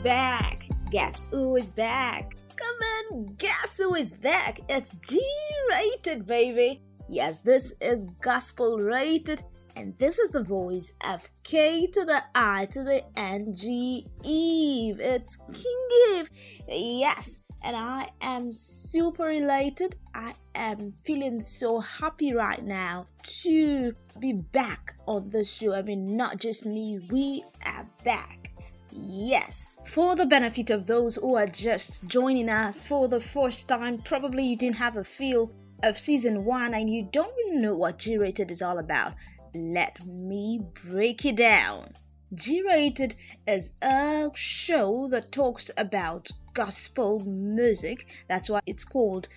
back? Guess who is back? Come on, guess who is back? It's G rated, baby. Yes, this is gospel rated, and this is the voice of K to the I to the N G Eve. It's King Eve. Yes, and I am super elated. I am feeling so happy right now to be back on the show. I mean, not just me, we are back. Yes. For the benefit of those who are just joining us for the first time, probably you didn't have a feel of season one and you don't really know what G Rated is all about. Let me break it down. G Rated is a show that talks about gospel music. That's why it's called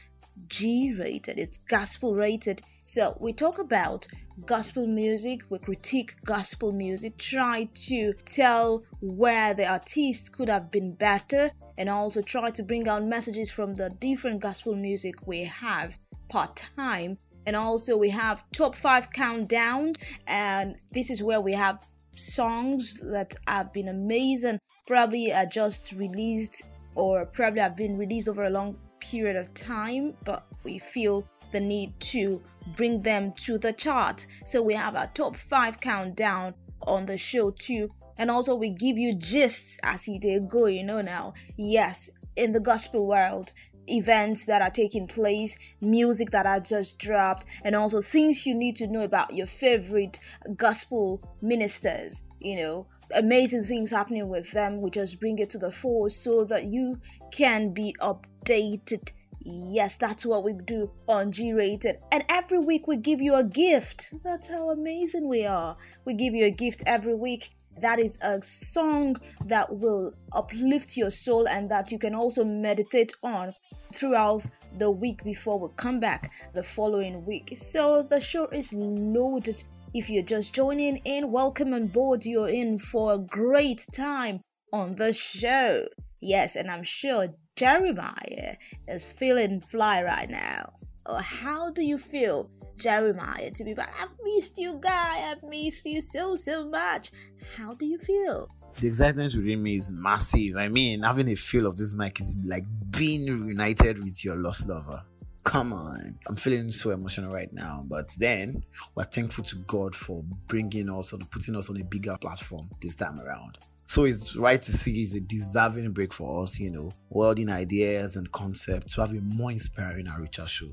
G rated. It's gospel rated. So we talk about gospel music, we critique gospel music, try to tell where the artist could have been better, and also try to bring out messages from the different gospel music we have part time. And also we have top five countdown, and this is where we have songs that have been amazing, probably are just released or probably have been released over a long period of time, but we feel the need to bring them to the chart. So we have our top five countdown on the show too. And also we give you gists as they go, you know now. Yes, in the gospel world, events that are taking place, music that are just dropped, and also things you need to know about your favorite gospel ministers, you know, amazing things happening with them. We just bring it to the fore so that you can be updated. Yes, that's what we do on G Rated. And every week we give you a gift. That's how amazing we are. We give you a gift every week. That is a song that will uplift your soul and that you can also meditate on throughout the week before we come back the following week. So the show is loaded if you're just joining in, welcome on board. You're in for a great time on the show. Yes, and I'm sure Jeremiah is feeling fly right now. Or how do you feel, Jeremiah, to be back? I've missed you, guy. I've missed you so, so much. How do you feel? The excitement within me is massive. I mean, having a feel of this mic is like being reunited with your lost lover come on i'm feeling so emotional right now but then we're thankful to god for bringing us or putting us on a bigger platform this time around so it's right to see it's a deserving break for us you know welding ideas and concepts to have a more inspiring and richer show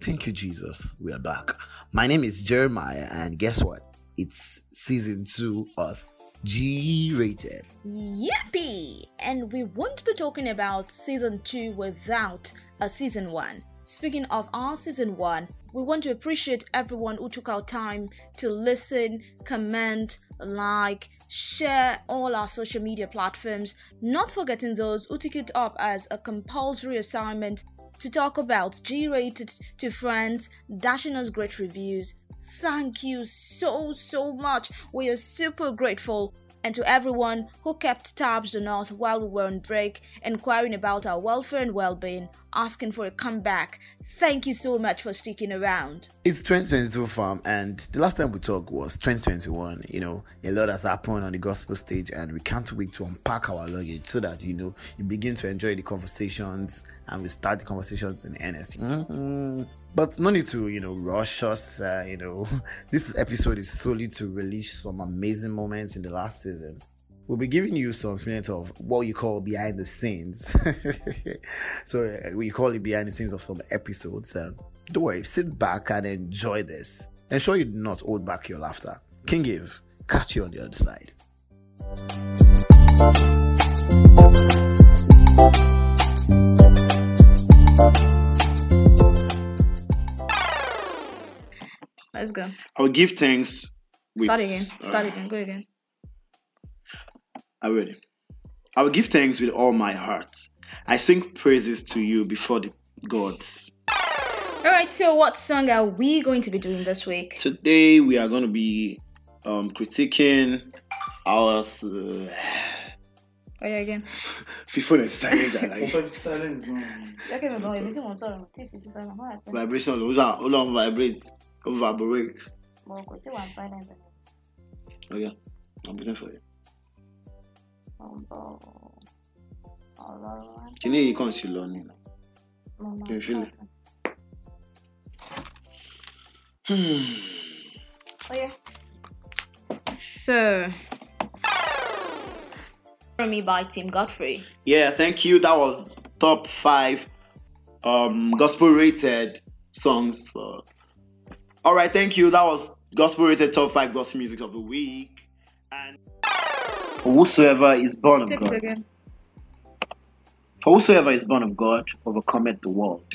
thank you jesus we are back my name is jeremiah and guess what it's season two of G rated. Yippee! And we won't be talking about season 2 without a season 1. Speaking of our season one, we want to appreciate everyone who took our time to listen, comment, like, share all our social media platforms, not forgetting those who took it up as a compulsory assignment to talk about G rated to friends, dashing us great reviews. Thank you so, so much. We are super grateful and to everyone who kept tabs on us while we were on break, inquiring about our welfare and well being, asking for a comeback. Thank you so much for sticking around. It's 2022 farm, and the last time we talked was 2021. You know, a lot has happened on the gospel stage, and we can't wait to unpack our luggage so that you know you begin to enjoy the conversations and we start the conversations in earnest. Mm-hmm. But no need to, you know, rush us. Uh, you know, this episode is solely to release some amazing moments in the last season. We'll be giving you some minutes of what you call behind the scenes. so uh, we call it behind the scenes of some episodes. Uh, don't worry, sit back and enjoy this. Ensure you do not hold back your laughter. King Give, catch you on the other side. Let's go. I'll give thanks. With, Start again. Start uh, again. Go again. I ready. I will give thanks with all my heart. I sing praises to you before the gods. All right. So, what song are we going to be doing this week? Today we are going to be um, critiquing our. Uh, Oh yeah, again. FIFA is silent. I like. silence. Vibration. Hold on, hold on, vibrate. Vibrate. Oh yeah, I'm waiting for you. kìíní yìí kàn sí lọ nínú. Kí n feel it. Hmm. So, from me by Tim Godfrey. Yeah, thank you. That was top five um gospel rated songs. For... All right, thank you. That was gospel rated top five gospel music of the week. And for whosoever is born of Take God, for whosoever is born of God overcometh the world.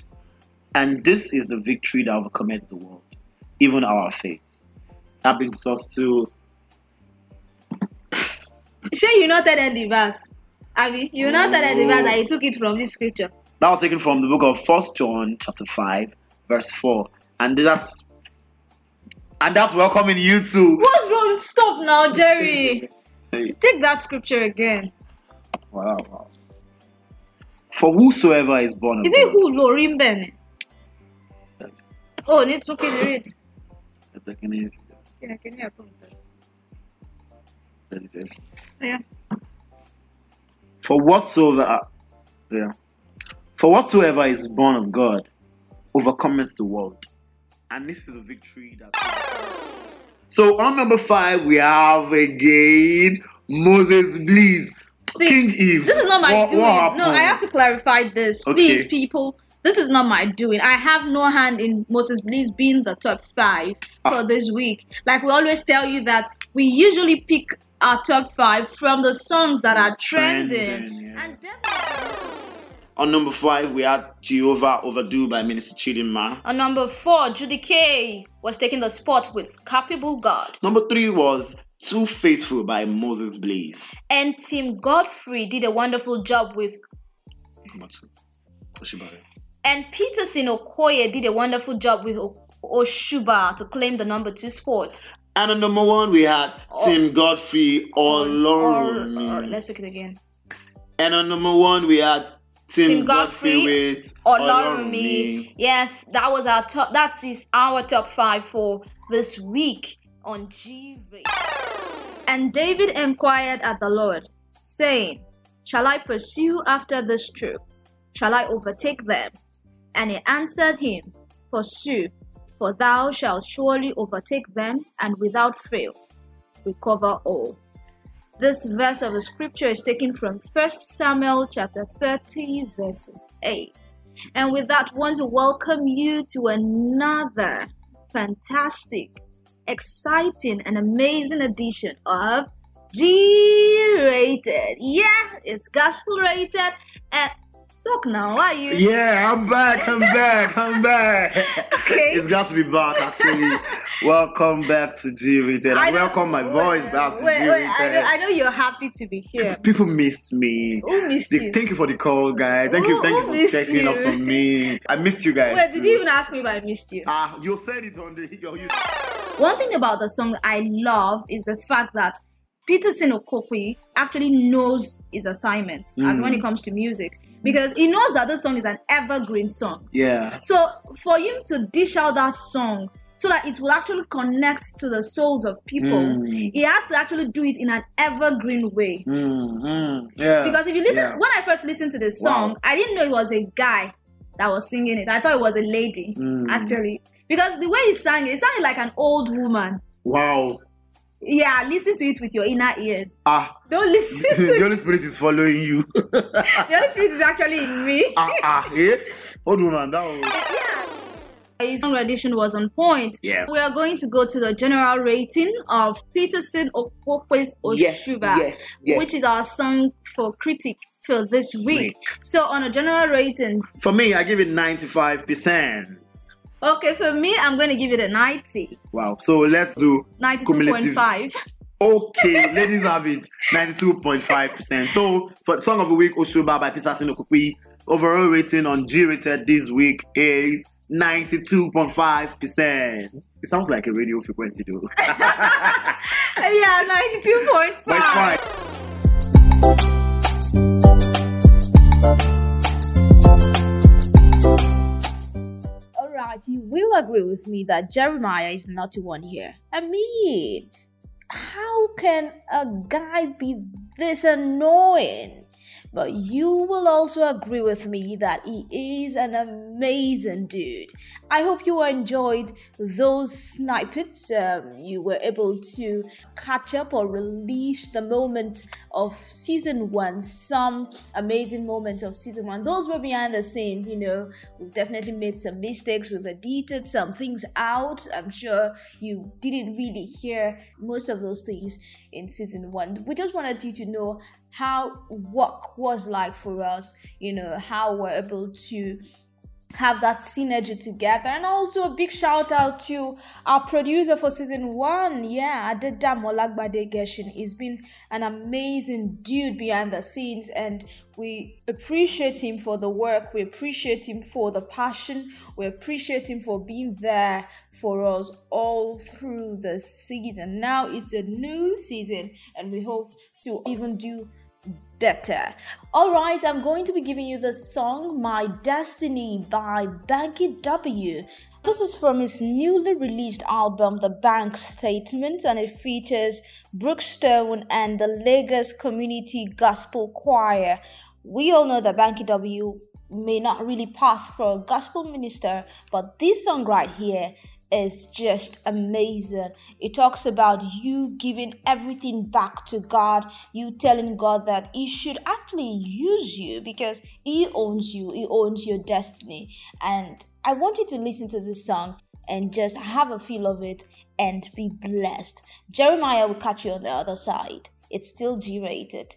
And this is the victory that overcometh the world, even our faith. That brings us to Sure, you not them the verse. Abby, you not tell them the verse that you took it from this scripture. that was taken from the book of First John, chapter five, verse four, and that's and that's welcoming you to. What's wrong? Stop now, Jerry. Take that scripture again. wow, wow. For whosoever is born of Is it God, who Lorim Ben? Oh, need to read it. The second is- Yeah, can you that it is. Yeah. For whatsoever, uh, yeah. For whatsoever is born of God overcometh the world, and this is a victory that. So on number five we have again Moses Bliss, See, King Eve. This is not my What- doing. what no. I have to clarify this. Okay. Please, people. This is not my doing. I have no hand in Moses Bliss being the top five Ah. for this week. Like we always tell you that we usually pick our top five from the songs that are trending. Trending, yeah. And definitely On number five we had Jehovah Overdo by Minister Chidinma. on number four, Judikay was taking the spot with Capable God. Number three was Too Faithful by Moses Bliss. And Tim Godfrey did a wonderful job with Number two. Oshibare. And Peterson Okoye did a wonderful job with Oshuba to claim the number two spot. And on number one we had Oh. Tim Godfrey Or- Olorun. or- let's take it again. And on number one, we had Tim, Tim Godfrey, Godfrey with Olorumi. Yes, that was our top. That is our top five for this week on GV. And David inquired at the Lord, saying, Shall I pursue after this troop? Shall I overtake them? And he answered him, Pursue, for thou shalt surely overtake them, and without fail recover all. This verse of the scripture is taken from 1 Samuel chapter 30, verses 8. And with that, want to welcome you to another fantastic, exciting, and amazing edition of G Rated. Yeah, it's gospel rated. And talk now, are you? Yeah, I'm back. I'm back. I'm back. Okay. It's got to be back, actually. welcome back to G Rated. I welcome my voice back to wait, G wait, I know, I know you're happy to be here. People missed me. Who missed They- you? Thank you for the call, guys. Thank Who- you, thank you for checking up on me. I missed you guys. Wait, did you even ask me if I missed you? Ah, you said it on the. Your, you, One thing about the song I love is the fact that Peterson Okokwe actually knows his assignments as Mm. when it comes to music because he knows that this song is an evergreen song. yeah. So for him to dish out that song so that it will actually connect to the souls of people, Mm. he had to actually do it in an evergreen way. Mm, yeah. Because if you listen, yeah. when I first listened to this Wow. song, I didn't know it was a guy that was singing it. I thought it was a lady, Mm. actually. Because the way he sang it, it sounded like an old woman. Wow. Yeah, listen to it with your inner ears. Ah, Don't listen to the. Holy Spirit is following you. The Holy Spirit is actually in me. ah, ah, eh? Hold on. That was... yeah. Your song edition was on point. Yes. We are going to go to the general rating of Peterson Okpokwe's Yeah, Oshuba, yeah, yeah. which is our song for critic for this week. Week. So on a general rating, For me, I give it 95%. Okay, for me, I'm going to give it a 90. Wow. So let's do cumulative. 92.5. Okay, ladies have it 92.5%. So for the Song of the Week, Oshuba by Peter Sinokukwi, overall rating on G rated this week is 92.5%. It sounds like a radio frequency though. yeah, 92.5. but it's fine. Alright, you will agree with me that Jeremiah is not the one here. I mean, how can a guy be this annoying? But you will also agree with me that he is an amazing dude. I hope you enjoyed those snippets. Um, you were able to catch up or release the moment of season one, some amazing moments of season one. Those were behind the scenes, you know. We've definitely made some mistakes, we've edited some things out. I'm sure you didn't really hear most of those things in season one. We just wanted you to know how work was like for us, you know, how we're able to have that synergy together. And also a big shout out to our producer for season one. Yeah, Adedam Olagbade Geshin. He's been an amazing dude behind the scenes and we appreciate him for the work. We appreciate him for the passion. We appreciate him for being there for us all through the season. Now it's a new season and we hope to even do better. All right, I'm going to be giving you the song My Destiny by Banky W. This is from his newly released album, The Bank Statement, and it features Brookstone and the Lagos Community Gospel Choir. We all know that Banky W may not really pass for a gospel minister, but this song right here is just amazing. It talks about you giving everything back to God, you telling God that He should actually use you because He owns you, He owns your destiny. And I want you to listen to this song and just have a feel of it and be blessed. Jeremiah will catch you on the other side. It's still G rated.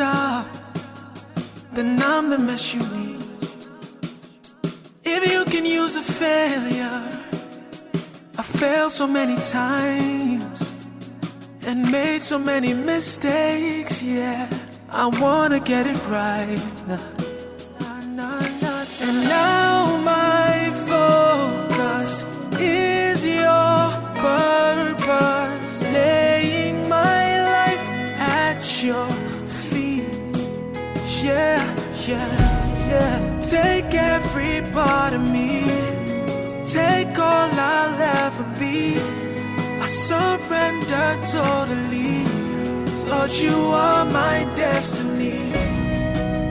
Up, then I'm the mess you need. If you can use a failure, I failed so many times and made so many mistakes, yeah. I wanna get it right. And now my focus is your purpose, laying my life at your yeah, yeah. Take every part of me, take all I'll ever be. I surrender totally. Lord, you are my destiny.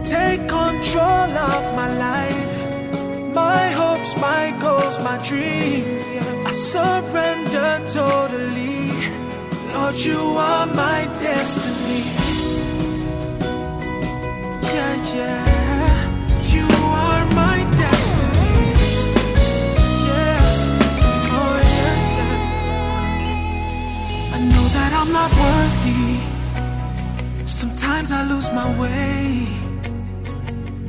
Take control of my life, my hopes, my goals, my dreams. Yeah. I surrender totally. Lord, you are my destiny Sometimes I lose my way.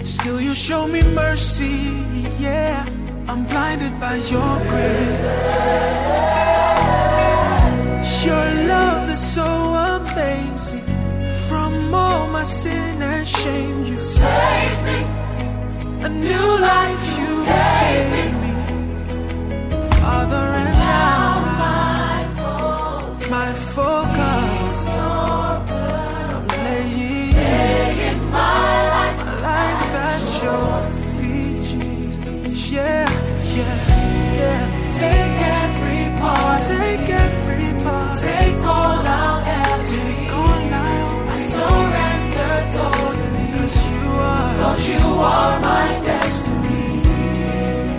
Still, you show me mercy. Yeah, I'm blinded by your grace. Your love is so my sin and shame. You saved me. A new life you gave me. Father, and now my, focus, my focus. I'm laying, laying my life, my life at your feet, Jesus. Yeah, yeah, yeah. Take every part, take totally. Cause you are, Lord, you are my destiny.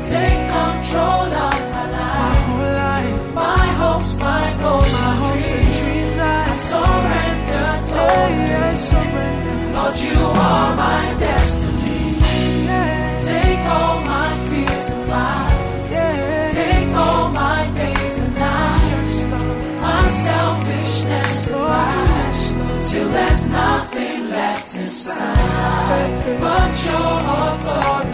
Take control of my life, my life, my hopes, my goals, my, my hopes dreams. and dreams. I, I surrender totally. Yeah, I surrender. Your authority,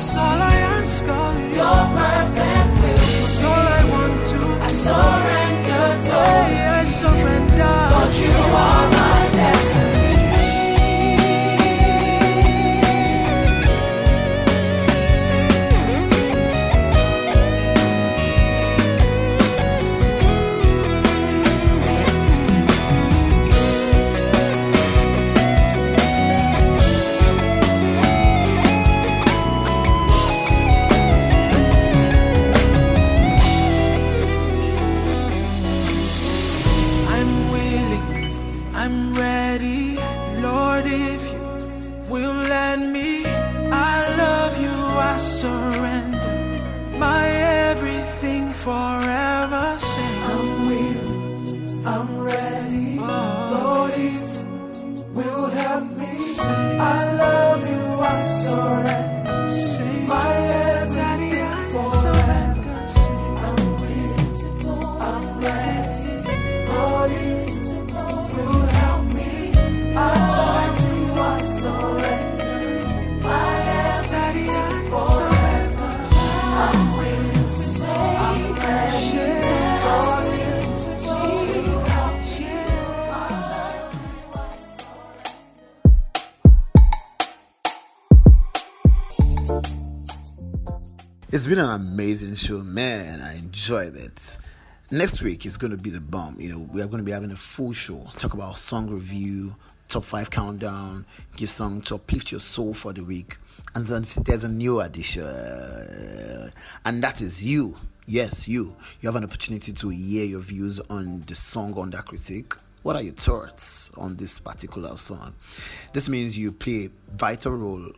It's been an amazing show, man. I enjoyed it. Next week is going to be the bomb. You know, we are going to be having a full show. Talk about song review, top five countdown, give song to uplift your soul for the week. And then there's a new addition, and that is you. Yes, you. You have an opportunity to hear your views on the song under critique. What are your thoughts on this particular song? This means you play a vital role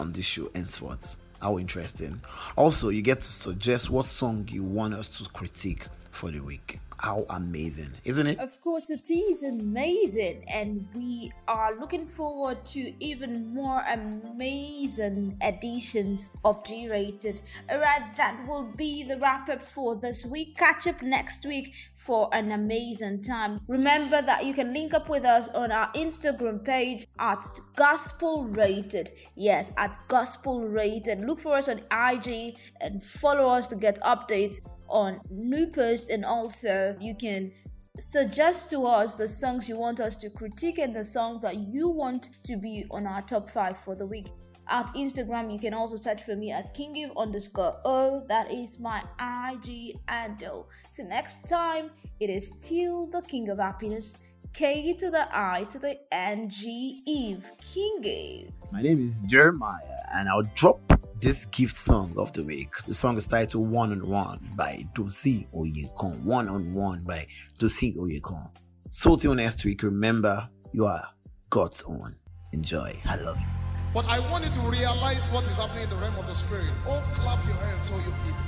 on this show henceforth. How interesting. Also, you get to suggest what song you want us to critique for the week. How amazing, isn't it? Of course, it is amazing, and we are looking forward to even more amazing editions of G Rated. Alright, that will be the wrap up for this week. Catch up next week for an amazing time. Remember that you can link up with us on our Instagram page at Gospel Rated. Yes, at Gospel Rated. Look for us on IG and follow us to get updates on new posts and also you can suggest to us the songs you want us to critique and the songs that you want to be on our top five for the week. At instagram you can also search for me as kingiv underscore o. That is my ig handle. Till next time it is still the king of happiness k to the i to the n g eve. Kingiv. My name is Jeremiah, and I'll drop this gift song of the week. The song is titled One on One by Dunsin Oyekan. One on One by Dunsin Oyekan. So till next week, remember you are God's own. Enjoy. I love you. But I want you to realize what is happening in the realm of the spirit. Oh, clap your hands, all you people.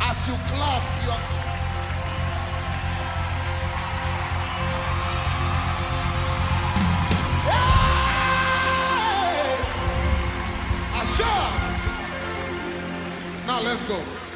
As you clap, you are. Now let's go.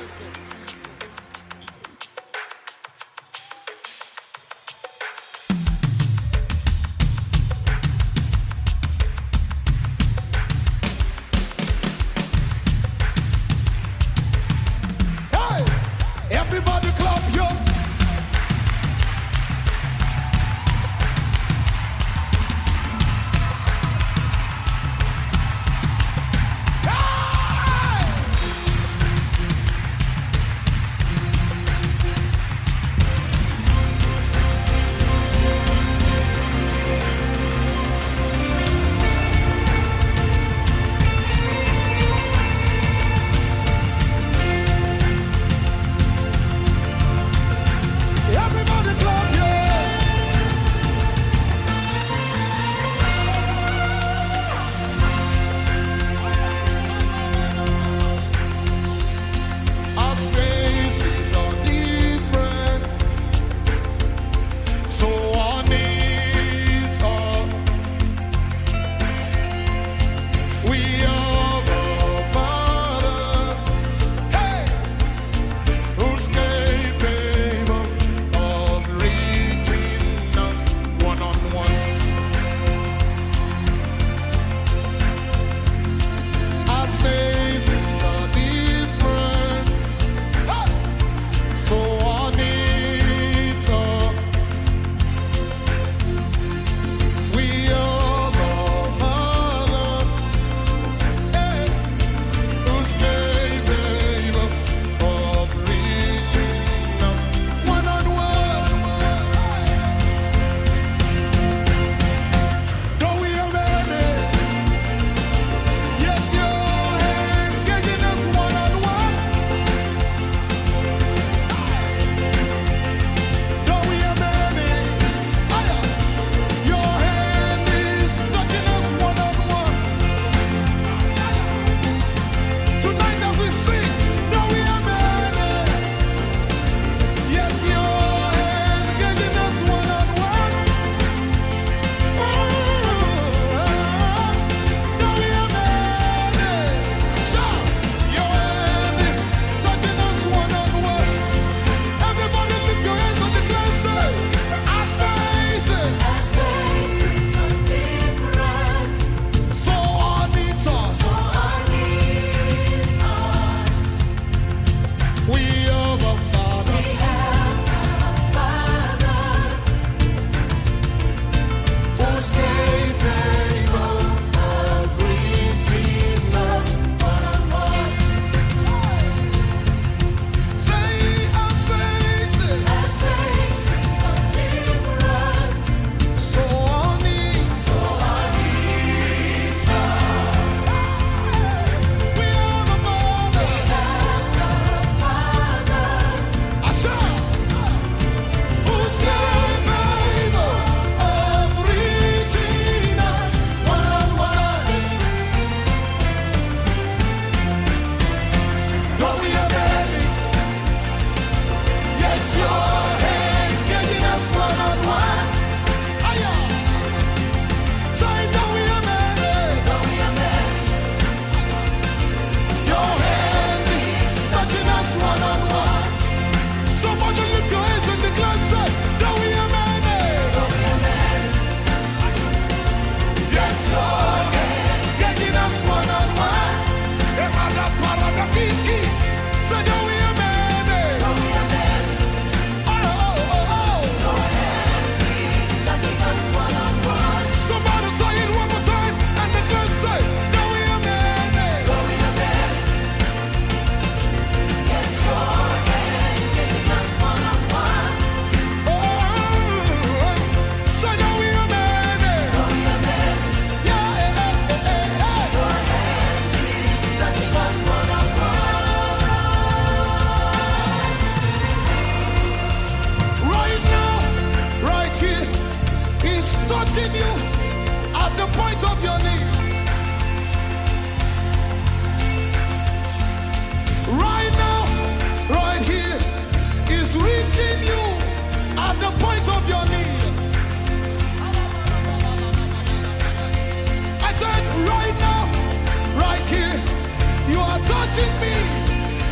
changing me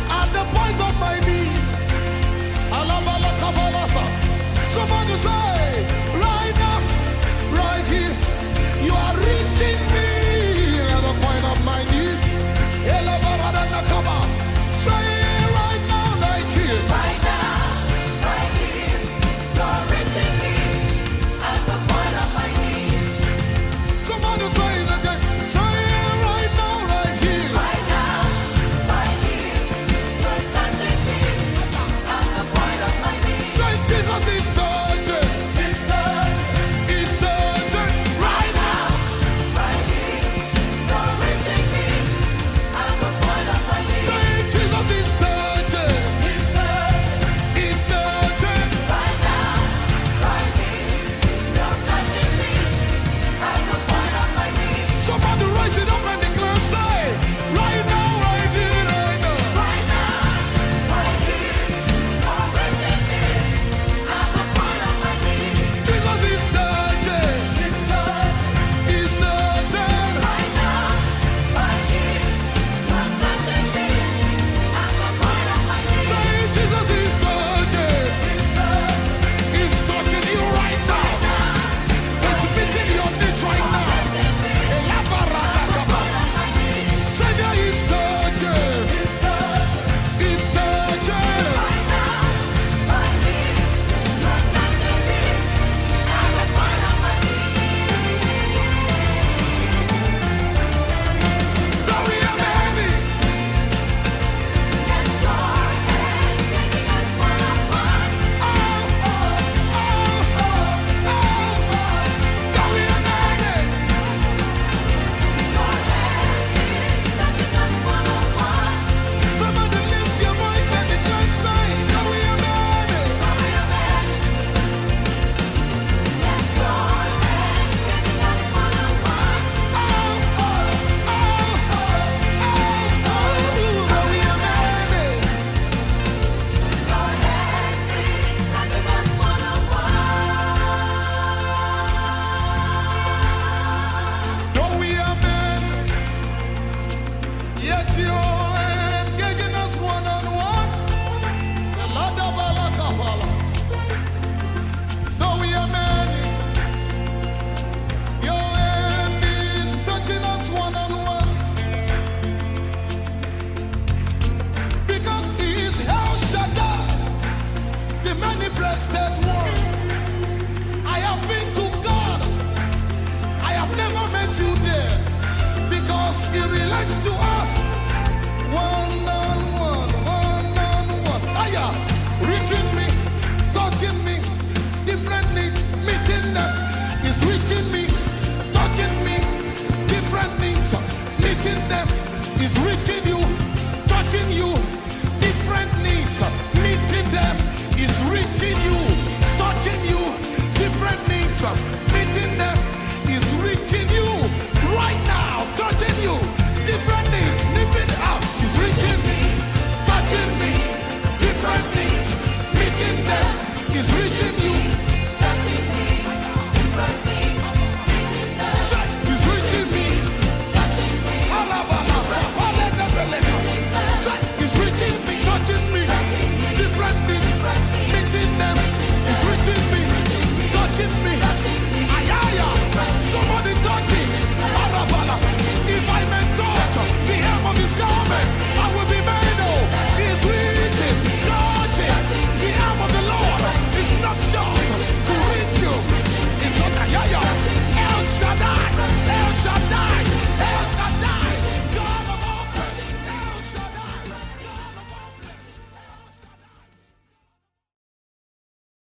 at the point of my need. Somebody say.